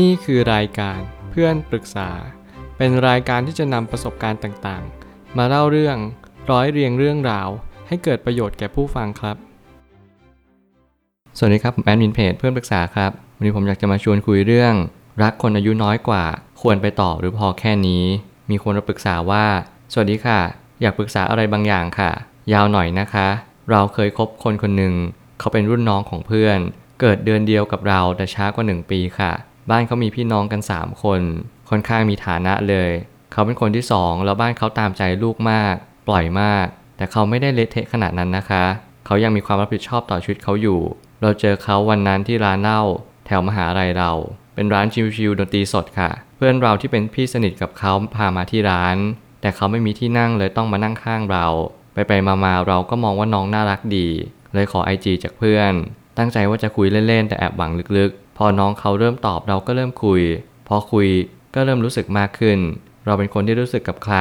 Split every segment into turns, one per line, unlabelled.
นี่คือรายการเพื่อนปรึกษา เป็นรายการที่จะนำประสบการณ์ต่างๆ มาเล่าเรื่องร้อยเรียงเรื่องราว ให้เกิดประโยชน์แก่ผู้ฟังครับ สวัสดีครับ ผมแอดมินเพจเพื่อนปรึกษาครับ วันนี้ผมอยากจะมาชวนคุยเรื่อง รักคนอายุน้อยกว่า ควรไปต่อหรือพอแค่นี้ มีคนมาปรึกษาว่า สวัสดีค่ะ อยากปรึกษาอะไรบางอย่างค่ะ ยาวหน่อยนะคะ เราเคยคบคนคนหนึ่งเขาเป็นรุ่นน้องของเพื่อน เกิดเดือนเดียวกับเราแต่ช้ากว่า 1 ปีค่ะ บ้านเขามีพี่น้องกัน 3 คน ค่อนข้างมีฐานะเลย เขาเป็นคนที่สองแล้วบ้านเขาตามใจลูกมาก ปล่อยมาก แต่เขาไม่ได้เละเทะขนาดนั้นนะคะ เขายังมีความรับผิดชอบต่อชีวิตเขาอยู่ เราเจอเขาวันนั้นที่ร้านเหล้าแถวมหาลัยเรา เป็นร้านชิวๆดนตรีสดค่ะ เพื่อนเราที่เป็นพี่สนิทกับเขาพามาที่ร้าน แต่เขาไม่มีที่นั่งเลยต้องมานั่งข้างเรา ไปไปมามาเราก็มองว่าน้องน่ารักดี เลยขอไอจีจากเพื่อน ตั้งใจว่าจะคุยเล่นๆแต่แอบหวังลึกๆ พอน้องเขาเริ่มตอบเราก็เริ่มคุย พอคุยก็เริ่มรู้สึกมากขึ้น เราเป็นคนที่รู้สึกกับใคร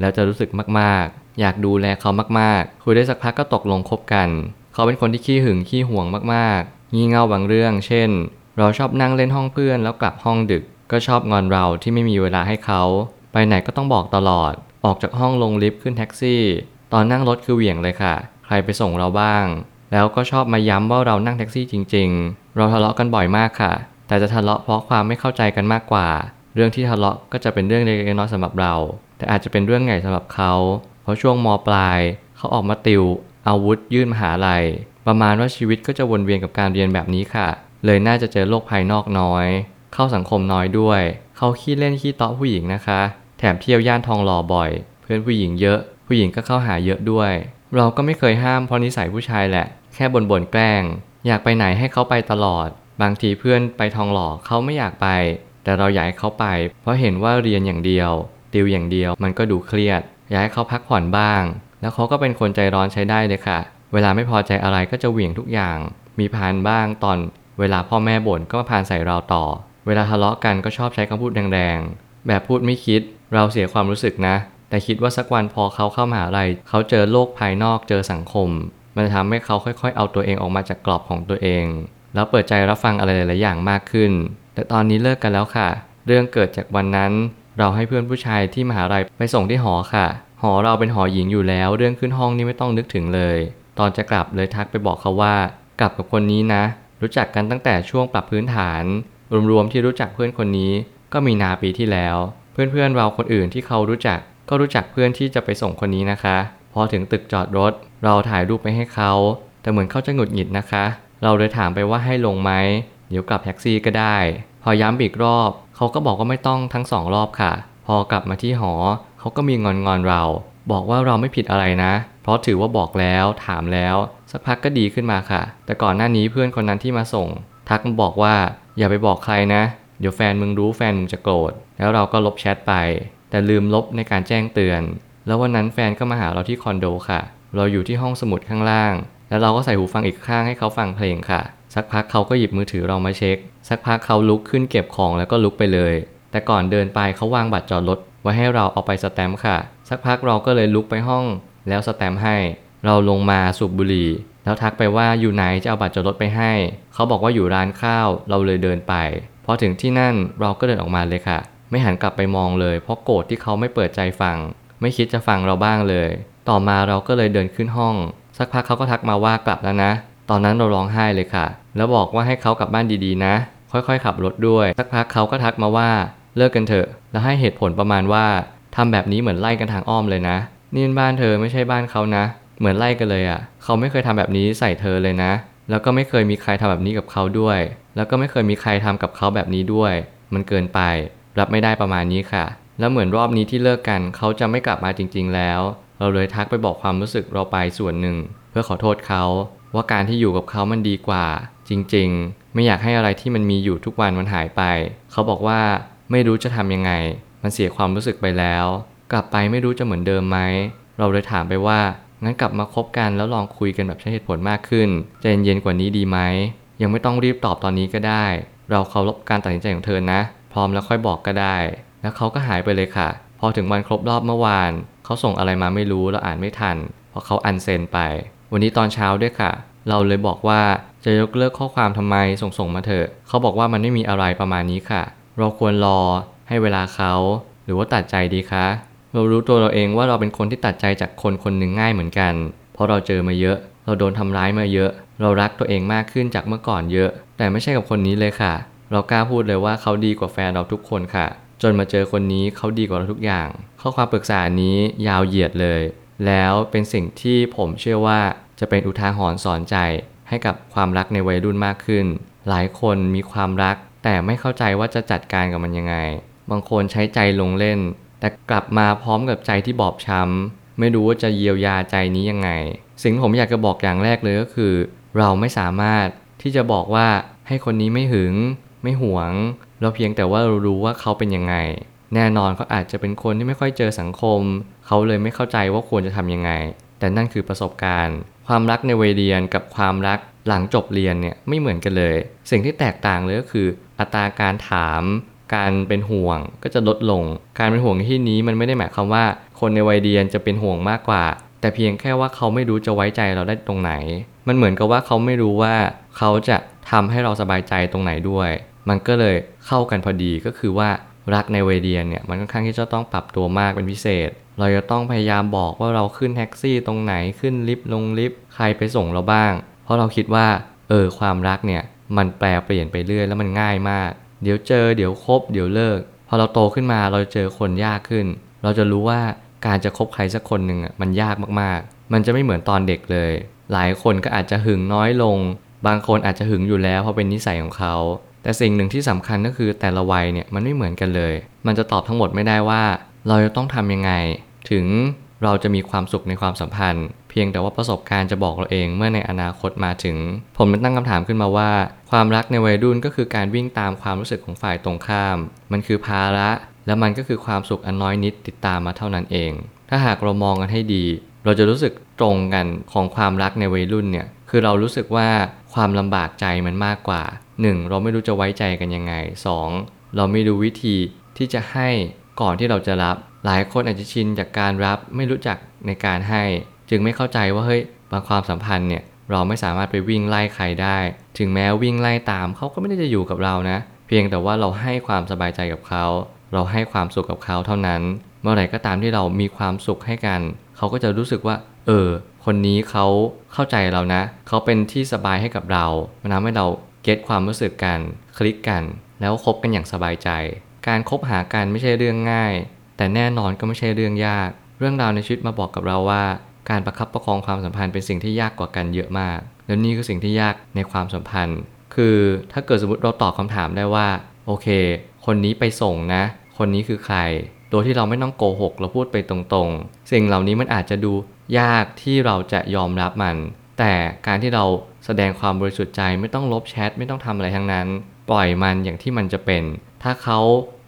แล้วจะรู้สึกมากๆ อยากดูแลเขามากๆ คุยได้สักพักก็ตกลงคบกัน เขาเป็นคนที่ขี้หึงขี้ห่วงมากๆ งี่เง่าบางเรื่อง เช่น เราชอบนั่งเล่นห้องเพื่อนแล้วกลับห้องดึก ก็ชอบงอนเราที่ไม่มีเวลาให้เขา ไปไหนก็ต้องบอกตลอด ออกจากห้องลงลิฟต์ขึ้นแท็กซี่ ตอนนั่งรถคือเหวี่ยงเลยค่ะ ใครไปส่งเราบ้าง แล้วก็ชอบมาย้ำว่าเรานั่งแท็กซี่จริง ๆ เราทะเลาะกันบ่อยมากค่ะ แต่จะทะเลาะเพราะความไม่เข้าใจกันมากกว่า เรื่องที่ทะเลาะก็จะเป็นเรื่องเล็กๆน้อยๆสำหรับเรา แต่อาจจะเป็นเรื่องใหญ่สำหรับเขา เพราะช่วงมปลายเขาออกมาติว อาวุธยื่นมหาลัย ประมาณว่าชีวิตก็จะวนเวียนกับการเรียนแบบนี้ค่ะ เลยน่าจะเจอโลกภายนอกน้อย เข้าสังคมน้อยด้วย เขาขี้เล่นขี้เตาะผู้หญิงนะคะ แถมเที่ยวย่านทองหล่อบ่อย เพื่อนผู้หญิงเยอะ ผู้หญิงก็เข้าหาเยอะด้วย เราก็ไม่เคยห้ามเพราะนิสัยผู้ชายแหละ แค่บ่นๆแกล้ง อยากไปไหนให้เขาไปตลอด บางทีเพื่อนไปทองหล่อเขาไม่อยากไป แต่เราอยากให้เขาไป เพราะเห็นว่าเรียนอย่างเดียว ติวอย่างเดียวมันก็ดูเครียด อยากให้เขาพักผ่อนบ้าง แล้วเขาก็เป็นคนใจร้อนใช้ได้เลยค่ะ เวลาไม่พอใจอะไรก็จะเหวี่ยงทุกอย่าง มีพานบ้างตอนเวลาพ่อแม่บ่นก็มาพานใส่เราต่อ เวลาทะเลาะกันก็ชอบใช้คำพูดแรงๆ แบบพูดไม่คิด เราเสียความรู้สึกนะ แต่คิดว่าสักวันพอเขาเข้ามหาลัยเขาเจอโลกภายนอกเจอสังคม มันจะทำให้เขาค่อยๆ เอาตัวเองออกมาจากกรอบของตัวเอง แล้วเปิดใจรับฟังอะไรหลายๆอย่างมากขึ้น แต่ตอนนี้เลิกกันแล้วค่ะ เรื่องเกิดจากวันนั้น เราให้เพื่อนผู้ชายที่มหาลัยไปส่งที่หอค่ะ หอเราเป็นหอหญิงอยู่แล้ว เรื่องขึ้นห้องนี่ไม่ต้องนึกถึงเลย ตอนจะกลับเลยทักไปบอกเขาว่า กลับกับคนนี้นะ รู้จักกันตั้งแต่ช่วงปรับพื้นฐาน รวมๆที่รู้จักเพื่อนคนนี้ ก็มีนาปีที่แล้ว เพื่อนๆเราคนอื่นที่เขารู้จักก็รู้จักเพื่อนที่จะไปส่งคนนี้นะคะ พอถึงตึกจอดรถ เราถ่ายรูปไปให้เขา แต่เหมือนเขาจะหงุดหงิดนะคะ เราเลยถามไปว่าให้ลงไหม เดี๋ยวกลับแท็กซี่ก็ได้ พอย้ำอีกรอบ เขาก็บอกว่าไม่ต้องทั้งสองรอบค่ะ พอกลับมาที่หอ เขาก็มีงอนงอนเรา บอกว่าเราไม่ผิดอะไรนะ เพราะถือว่าบอกแล้วถามแล้ว สักพักก็ดีขึ้นมาค่ะ แต่ก่อนหน้านี้เพื่อนคนนั้นที่มาส่ง ทักมาบอกว่าอย่าไปบอกใครนะ เดี๋ยวแฟนมึงรู้แฟนมึงจะโกรธ แล้วเราก็ลบแชทไป แต่ลืมลบในการแจ้งเตือน แล้ววันนั้นแฟนก็มาหาเราที่คอนโดค่ะ เราอยู่ที่ห้องสมุดข้างล่าง แล้วเราก็ใส่หูฟังอีกข้างให้เขาฟังเพลงค่ะ สักพักเขาก็หยิบมือถือเรามาเช็ค สักพักเขาลุกขึ้นเก็บของแล้วก็ลุกไปเลย แต่ก่อนเดินไปเขาวางบัตรจอดรถไว้ให้เราเอาไปสแตมป์ค่ะ สักพักเราก็เลยลุกไปห้อง แล้วสแตมป์ให้ เราลงมาสูบบุหรี่ แล้วทักไปว่าอยู่ไหนจะเอาบัตรจอดรถไปให้ เขาบอกว่าอยู่ร้านข้าว เราเลยเดินไป พอถึงที่นั่นเราก็เดินออกมาเลยค่ะ ไม่หันกลับไปมองเลย เพราะโกรธที่เขาไม่เปิดใจฟัง ไม่คิดจะฟังเราบ้างเลย ต่อมาเราก็เลยเดินขึ้นห้อง สักพักเขาก็ทักมาว่ากลับแล้วนะ ตอนนั้นเราร้องไห้เลยค่ะ แล้วบอกว่าให้เขากลับบ้านดีๆนะ ค่อยๆขับรถด้วย สักพักเขาก็ทักมาว่าเลิกกันเถอะ แล้วให้เหตุผลประมาณว่าทำแบบนี้เหมือนไล่กันทางอ้อมเลยนะนี่บ้านเธอไม่ใช่บ้านเขานะ เหมือนไล่กันเลยอะ่ะ เขาไม่เคยทำแบบนี้ใส่เธอเลยนะ แล้วก็ไม่เคยมีใครทำแบบนี้กับเขาด้วย แล้วก็ไม่เคยมีใครทำกับเขาแบบนี้ด้วย มันเกินไป รับไม่ได้ประมาณนี้ค่ะ แล้วเหมือนรอบนี้ที่เลิกกันเขาจะไม่กลับมาจริง ๆ แล้ว เราเลยทักไปบอกความรู้สึกเราไปส่วนหนึ่ง เพื่อขอโทษเขา ว่าการที่อยู่กับเขามันดีกว่า จริง ๆ ไม่อยากให้อะไรที่มันมีอยู่ทุกวันมันหายไป เขาบอกว่าไม่รู้จะทำยังไง มันเสียความรู้สึกไปแล้ว กลับไปไม่รู้จะเหมือนเดิมไหมเราเลยถามไปว่างั้นกลับมาคบกันแล้วลองคุยกันแบบใช้เหตุผลมากขึ้นใจเย็นๆกว่านี้ดีไหมยังไม่ต้องรีบตอบตอนนี้ก็ได้ เราเคารพการตัดสินใจของเธอนะ พร้อมแล้วค่อยบอกก็ได้ แล้วเขาก็หายไปเลยค่ะ พอถึงวันครบรอบเมื่อวาน เขาส่งอะไรมาไม่รู้แล้วอ่านไม่ทัน เพราะเขาอันเซนไป วันนี้ตอนเช้าด้วยค่ะ เราเลยบอกว่าจะยกเลิกข้อความทำไมส่งส่งมาเถอะ เขาบอกว่ามันไม่มีอะไรประมาณนี้ค่ะ เราควรรอให้เวลาเขาหรือว่าตัดใจดีคะ เรารู้ตัวเราเองว่าเราเป็นคนที่ตัดใจจากคนคนหนึ่งง่ายเหมือนกัน เพราะเราเจอมาเยอะ เราโดนทำร้ายมาเยอะ เรารักตัวเองมากขึ้นจากเมื่อก่อนเยอะ แต่ไม่ใช่กับคนนี้เลยค่ะ เรากล้าพูดเลยว่าเขาดีกว่าแฟนเราทุกคนค่ะ จนมาเจอคนนี้เขาดีกว่าเราทุกอย่าง ข้อความปรึกษานี้ยาวเหยียดเลย แล้วเป็นสิ่งที่ผมเชื่อว่าจะเป็นอุทาหรณ์สอนใจให้กับความรักในวัยรุ่นมากขึ้น หลายคนมีความรัก แต่ไม่เข้าใจว่าจะจัดการกับมันยังไง บางคนใช้ใจลงเล่น แต่กลับมาพร้อมกับใจที่บอบช้ำ ไม่รู้ว่าจะเยียวยาใจนี้ยังไง สิ่งผมอยากจะบอกอย่างแรกเลยก็คือ เราไม่สามารถที่จะบอกว่าให้คนนี้ไม่หึง ไม่หวง เราเพียงแต่ว่าเรารู้ว่าเขาเป็นยังไง แน่นอนเขาอาจจะเป็นคนที่ไม่ค่อยเจอสังคม เขาเลยไม่เข้าใจว่าควรจะทำยังไง แต่นั่นคือประสบการณ์ ความรักในวัยเรียนกับความรักหลังจบเรียนเนี่ยไม่เหมือนกันเลย สิ่งที่แตกต่างเลยก็คืออัตราการถาม การเป็นห่วงก็จะลดลง การเป็นห่วงที่นี้มันไม่ได้หมายความว่า คนในวัยเรียนจะเป็นห่วงมากกว่า แต่เพียงแค่ว่าเขาไม่รู้จะไว้ใจเราได้ตรงไหน มันเหมือนกับว่าเขาไม่รู้ว่าเขาจะทำให้เราสบายใจตรงไหนด้วย มันก็เลยเข้ากันพอดีก็คือว่ารักในวัยเรียนเนี่ยมันค่อนข้างที่จะต้องปรับตัวมากเป็นพิเศษ เราจะต้องพยายามบอกว่าเราขึ้นแท็กซี่ตรงไหนขึ้นลิฟต์ลงลิฟต์ใครไปส่งเราบ้าง เพราะเราคิดว่าเออความรักเนี่ยมันแปลเปลี่ยนไปเรื่อยแล้วมันง่ายมาก เดี๋ยวเจอเดี๋ยวคบเดี๋ยวเลิก พอเราโตขึ้นมาเราจเจอคนยากขึ้น เราจะรู้ว่าการจะคบใครสักคนหนึ่งอะมันยากมากๆ มันจะไม่เหมือนตอนเด็กเลย หลายคนก็อาจจะหึงน้อยลง บางคนอาจจะหึงอยู่แล้วเพราะเป็นนิสัยของเขา แต่สิ่งหนึ่งที่สำคัญก็คือแต่ละวัยเนี่ยมันไม่เหมือนกันเลย มันจะตอบทั้งหมดไม่ได้ว่า เราจะต้องทำยังไง ถึงเราจะมีความสุขในความสัมพันธ์ เพียงแต่ว่าประสบการณ์จะบอกเราเองเมื่อในอนาคตมาถึง ผมเลยตั้งคำถามขึ้นมาว่า ความรักในวัยรุ่นก็คือการวิ่งตามความรู้สึกของฝ่ายตรงข้าม มันคือภาระ และมันก็คือความสุขอันน้อยนิดติดตามมาเท่านั้นเอง ถ้าหากเรามองกันให้ดี เราจะรู้สึกตรงกันของความรักในวัยรุ่นเนี่ยคือเรารู้สึกว่าความลำบากใจมันมากกว่า 1. เราไม่รู้จะไว้ใจกันยังไง 2. เราไม่รู้วิธีที่จะให้ก่อนที่เราจะรับ หลายคนอาจจะชินจากการรับไม่รู้จักในการให้ จึงไม่เข้าใจว่าเฮ้ยบางความสัมพันธ์เนี่ยเราไม่สามารถไปวิ่งไล่ใครได้ ถึงแม้วิ่งไล่ตามเขาก็ไม่ได้จะอยู่กับเรานะ เพียงแต่ว่าเราให้ความสบายใจกับเขา เราให้ความสุขกับเขาเท่านั้น เมื่อไหร่ก็ตามที่เรามีความสุขให้กัน เขาก็จะรู้สึกว่า เออ คนนี้เขาเข้าใจเรานะ เขาเป็นที่สบายให้กับเรามันทำให้เรา เก็ตความรู้สึกกัน คลิกกัน แล้วคบกันอย่างสบายใจ การคบหากันไม่ใช่เรื่องง่าย แต่แน่นอนก็ไม่ใช่เรื่องยาก เรื่องราวในชีวิตมาบอกกับเราว่า การประคับประคองความสัมพันธ์เป็นสิ่งที่ยากกว่ากันเยอะมาก แล้วนี่คือสิ่งที่ยากในความสัมพันธ์ คือถ้าเกิดสมมติเราตอบคำถามได้ว่าโอเค คนนี้ไปส่งนะ คนนี้คือใคร โดยที่เราไม่ต้องโกหกเราพูดไปตรงๆ สิ่งเหล่านี้มันอาจจะดูยากที่เราจะยอมรับมัน แต่การที่เราแสดงความบริสุทธิ์ใจไม่ต้องลบแชทไม่ต้องทำอะไรทั้งนั้น ปล่อยมันอย่างที่มันจะเป็น ถ้าเขา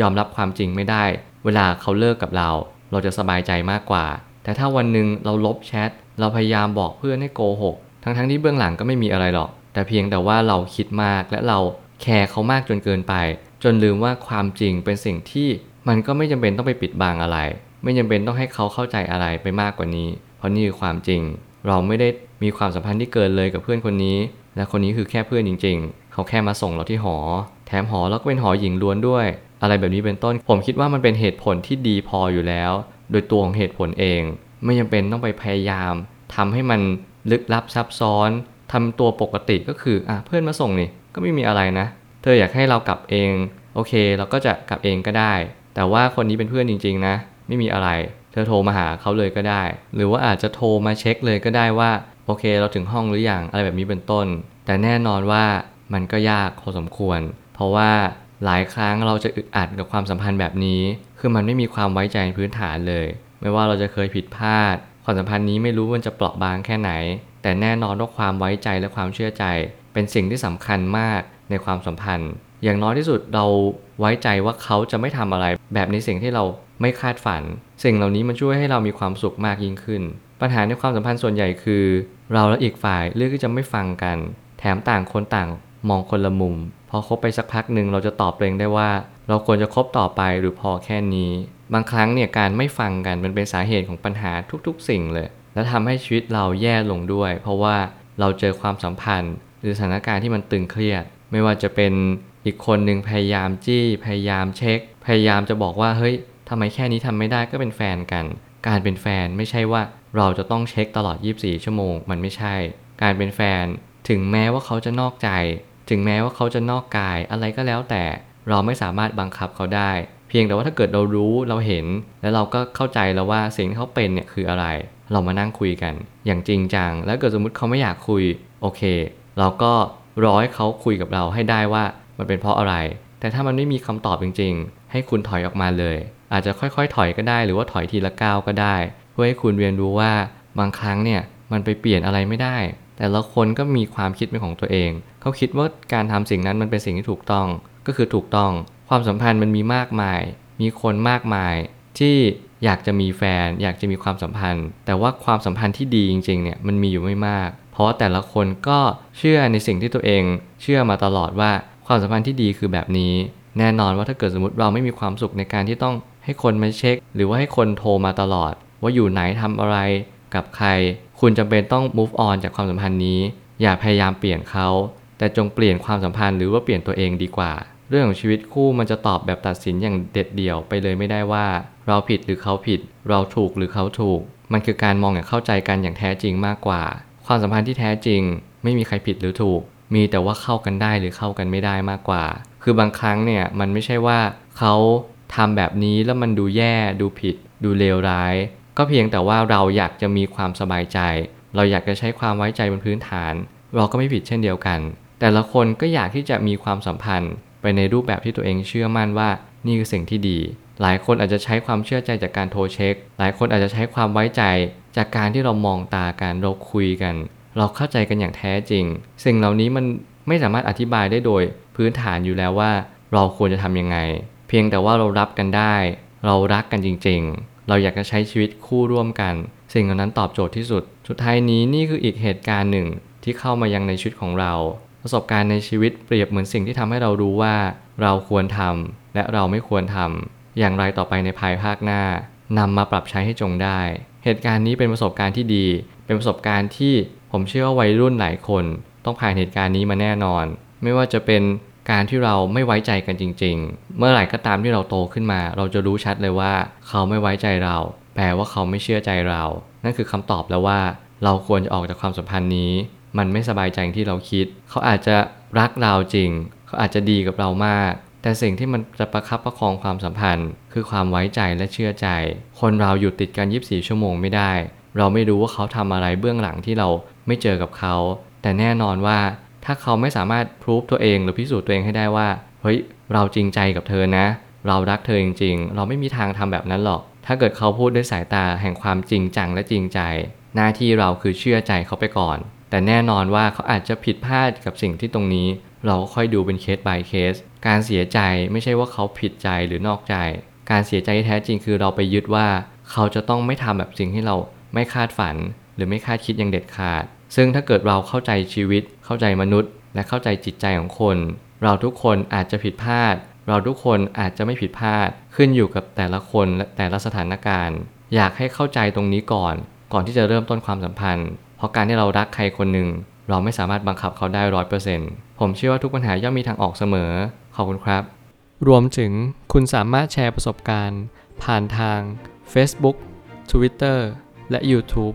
ยอมรับความจริงไม่ได้ เวลาเขาเลิกกับเรา เราจะสบายใจมากกว่า แต่ถ้าวันหนึ่งเราลบแชทเราพยายามบอกเพื่อนให้โกหกทั้งๆที่เบื้องหลังก็ไม่มีอะไรหรอก แต่เพียงแต่ว่าเราคิดมากและเราแคร์เขามากจนเกินไป จนลืมว่าความจริงเป็นสิ่งที่มันก็ไม่จำเป็นต้องไปปิดบังอะไร ไม่จำเป็นต้องให้เขาเข้าใจอะไรไปมากกว่านี้ เพราะนี่คือความจริง เราไม่ได้ มีความสัมพันธ์ที่เกินเลยกับเพื่อนคนนี้ และคนนี้คือแค่เพื่อนจริง ๆ เขาแค่มาส่งเราที่หอ แถมหอแล้วก็เป็นหอหญิงล้วนด้วย อะไรแบบนี้เป็นต้น ผมคิดว่ามันเป็นเหตุผลที่ดีพออยู่แล้ว โดยตัวของเหตุผลเอง ไม่จำเป็นต้องไปพยายามทำให้มันลึกลับซับซ้อนทำตัวปกติก็คืออะเพื่อนมาส่งนี่ก็ไม่มีอะไรนะ เธออยากให้เรากลับเอง โอเค เราก็จะกลับเองก็ได้ แต่ว่าคนนี้เป็นเพื่อนจริง ๆ นะ ไม่มีอะไร เธอโทรมาหาเขาเลยก็ได้ หรือว่าอาจจะโทรมาเช็คเลยก็ได้ว่า โอเค เราถึงห้องหรืออยังอะไรแบบนี้เป็นต้น แต่แน่นอนว่ามันก็ยากพอสมควร เพราะว่าหลายครั้งเราจะอึดอัดกับความสัมพันธ์แบบนี้ คือมันไม่มีความไว้ใจในพื้นฐานเลย ไม่ว่าเราจะเคยผิดพลาด ความสัมพันธ์นี้ไม่รู้มันจะเปราะบางแค่ไหน แต่แน่นอนว่าความไว้ใจและความเชื่อใจ เป็นสิ่งที่สำคัญมากในความสัมพันธ์ อย่างน้อยที่สุดเราไว้ใจว่าเขาจะไม่ทำอะไร แบบในสิ่งที่เราไม่คาดฝัน สิ่งเหล่านี้มันช่วยให้เรามีความสุขมากยิ่งขึ้น ปัญหาในความสัมพันธ์ส่วนใหญ่คือ เราและอีกฝ่ายเลือกที่จะไม่ฟังกัน แถมต่างคนต่างมองคนละมุม พอคบไปสักพักหนึ่งเราจะตอบตัวเองได้ว่า เราควรจะคบต่อไปหรือพอแค่นี้ บางครั้งเนี่ยการไม่ฟังกันมันเป็นสาเหตุของปัญหาทุกๆ สิ่งเลย และทำให้ชีวิตเราแย่ลงด้วย เพราะว่าเราเจอความสัมพันธ์ หรือสถานการณ์ที่มันตึงเครียด ไม่ว่าจะเป็นอีกคนหนึ่งพยายามจี้ พยายามเช็ค พยายามจะบอกว่าเฮ้ยทำไมแค่นี้ทำไม่ได้ก็เป็นแฟนกัน การเป็นแฟนไม่ใช่ว่าเราจะต้องเช็คตลอด 24 ชั่วโมง มันไม่ใช่ การเป็นแฟน ถึงแม้ว่าเขาจะนอกใจ ถึงแม้ว่าเขาจะนอกกายอะไรก็แล้วแต่ เราไม่สามารถบังคับเขาได้ เพียงแต่ว่าถ้าเกิดเรารู้เราเห็น แล้วเราก็เข้าใจแล้วว่าสิ่งที่เขาเป็นเนี่ยคืออะไร เรามานั่งคุยกัน อย่างจริงจัง แล้วเกิดสมมติเขาไม่อยากคุย โอเค เราก็รอให้เขาคุยกับเราให้ได้ว่ามันเป็นเพราะอะไร แต่ถ้ามันไม่มีคำตอบจริง ๆ ให้คุณถอยออกมาเลย อาจจะค่อยๆ ถอยก็ได้ หรือว่าถอยทีละก้าวก็ได้ เพื่อให้คุณเรียนรู้ว่าบางครั้งเนี่ยมันไปเปลี่ยนอะไรไม่ได้ แต่ละคนก็มีความคิดเป็นของตัวเอง เขาคิดว่าการทำสิ่งนั้นมันเป็นสิ่งที่ถูกต้อง ก็คือถูกต้อง ความสัมพันธ์มันมีมากมาย มีคนมากมาย ที่อยากจะมีแฟน อยากจะมีความสัมพันธ์ แต่ว่าความสัมพันธ์ที่ดีจริงๆเนี่ยมันมีอยู่ไม่มาก เพราะแต่ละคนก็เชื่อในสิ่งที่ตัวเอง เชื่อมาตลอดว่าความสัมพันธ์ที่ดีคือแบบนี้ แน่นอนว่าถ้าเกิดสมมติเราไม่มีความสุขในการที่ต้อง ให้คนมาเช็ค หรือว่าให้คนโทรมาตลอด ว่าอยู่ไหนทำอะไรกับใคร คุณจำเป็นต้อง move on จากความสัมพันธ์นี้ อย่าพยายามเปลี่ยนเขาแต่จงเปลี่ยนความสัมพันธ์หรือว่าเปลี่ยนตัวเองดีกว่า เรื่องของชีวิตคู่มันจะตอบแบบตัดสินอย่างเด็ดเดี่ยวไปเลยไม่ได้ว่า เราผิดหรือเขาผิด เราถูกหรือเขาถูก มันคือการมองอย่างเข้าใจกันอย่างแท้จริงมากกว่า ความสัมพันธ์ที่แท้จริง ไม่มีใครผิดหรือถูก มีแต่ว่าเข้ากันได้หรือเข้ากันไม่ได้มากกว่า คือบางครั้งเนี่ยมันไม่ใช่ว่าเขา ทำแบบนี้แล้วมันดูแย่ดูผิด ดูเลวร้าย ก็เพียงแต่ว่าเราอยากจะมีความสบายใจ เราอยากจะใช้ความไว้ใจบนพื้นฐาน เราก็ไม่ผิดเช่นเดียวกัน แต่ละคนก็อยากที่จะมีความสัมพันธ์ไปในรูปแบบที่ตัวเองเชื่อมั่นว่านี่คือสิ่งที่ดี หลายคนอาจจะใช้ความเชื่อใจจากการโทรเช็ค หลายคนอาจจะใช้ความไว้ใจ จากการที่เรามองตากันเราคุยกัน เราเข้าใจกันอย่างแท้จริง สิ่งเหล่านี้มันไม่สามารถอธิบายได้โดยพื้นฐานอยู่แล้วว่า เราควรจะทำยังไง เพียงแต่ว่าเรารับกันได้ เรารักกันจริง ๆ เราอยากจะใช้ชีวิตคู่ร่วมกัน สิ่งเหล่านั้นตอบโจทย์ที่สุด สุดท้ายนี้นี่คืออีกเหตุการณ์หนึ่งที่เข้ามายังในชีวิตของเรา ประสบการณ์ในชีวิตเปรียบเหมือนสิ่งที่ทำให้เรารู้ว่า เราควรทำและเราไม่ควรทำอย่างไรต่อไปในภายภาคหน้านำมาปรับใช้ให้จงได้ เหตุการณ์นี้เป็นประสบการณ์ที่ดี เป็นประสบการณ์ที่ผมเชื่อว่าวัยรุ่นหลายคน ต้องผ่านเหตุการณ์นี้มาแน่นอน ไม่ว่าจะเป็น การที่เราไม่ไว้ใจกันจริง ๆ เมื่อไหร่ก็ตามที่เราโตขึ้นมา เราจะรู้ชัดเลยว่า เขาไม่ไว้ใจเรา แปลว่าเขาไม่เชื่อใจเรา นั่นคือคำตอบแล้วว่า เราควรจะออกจากความสัมพันธ์นี้ มันไม่สบายใจอย่างที่เราคิด เขาอาจจะรักเราจริง เขาอาจจะดีกับเรามาก แต่สิ่งที่มันจะประคับประคองความสัมพันธ์ คือความไว้ใจและเชื่อใจ คนเราอยู่ติดกัน 24 ชั่วโมงไม่ได้ เราไม่รู้ว่าเขาทำอะไรเบื้องหลังที่เราไม่เจอกับเขา แต่แน่นอนว่า ถ้าเขาไม่สามารถพิสูจตัวเองหรือพิสูจน์ตัวเองให้ได้ว่า เฮ้ย เราจริงใจกับเธอนะ เรารักเธอจริง ๆ เราไม่มีทางทำแบบนั้นหรอก ถ้าเกิดเขาพูดด้วยสายตาแห่งความจริงจังและจริงใจ หน้าที่เราคือเชื่อใจเขาไปก่อน แต่แน่นอนว่าเขาอาจจะผิดพลาดกับสิ่งที่ตรงนี้ เราก็ค่อยดูเป็นเคส by เคส การเสียใจไม่ใช่ว่าเขาผิดใจหรือนอกใจ การเสียใจแท้จริงคือเราไปยึดว่า เขาจะต้องไม่ทำแบบสิ่งที่เราไม่คาดฝัน หรือไม่คาดคิดอย่างเด็ดขาด ซึ่งถ้าเกิดเราเข้าใจชีวิต เข้าใจมนุษย์ และเข้าใจจิตใจของคน เราทุกคนอาจจะผิดพลาด เราทุกคนอาจจะไม่ผิดพลาด ขึ้นอยู่กับแต่ละคนและแต่ละสถานการณ์ อยากให้เข้าใจตรงนี้ก่อน ก่อนที่จะเริ่มต้นความสัมพันธ์ เพราะการที่เรารักใครคนหนึ่งเราไม่สามารถบังคับเขาได้ร้อยเปอร์เซ็นต์ผมเชื่อว่าทุกปัญหาย่อมมีทางออกเสมอ ขอบคุณครับ รวมถึงคุณสามารถแชร์ประสบการณ์ ผ่านทาง Facebook Twitter และ YouTube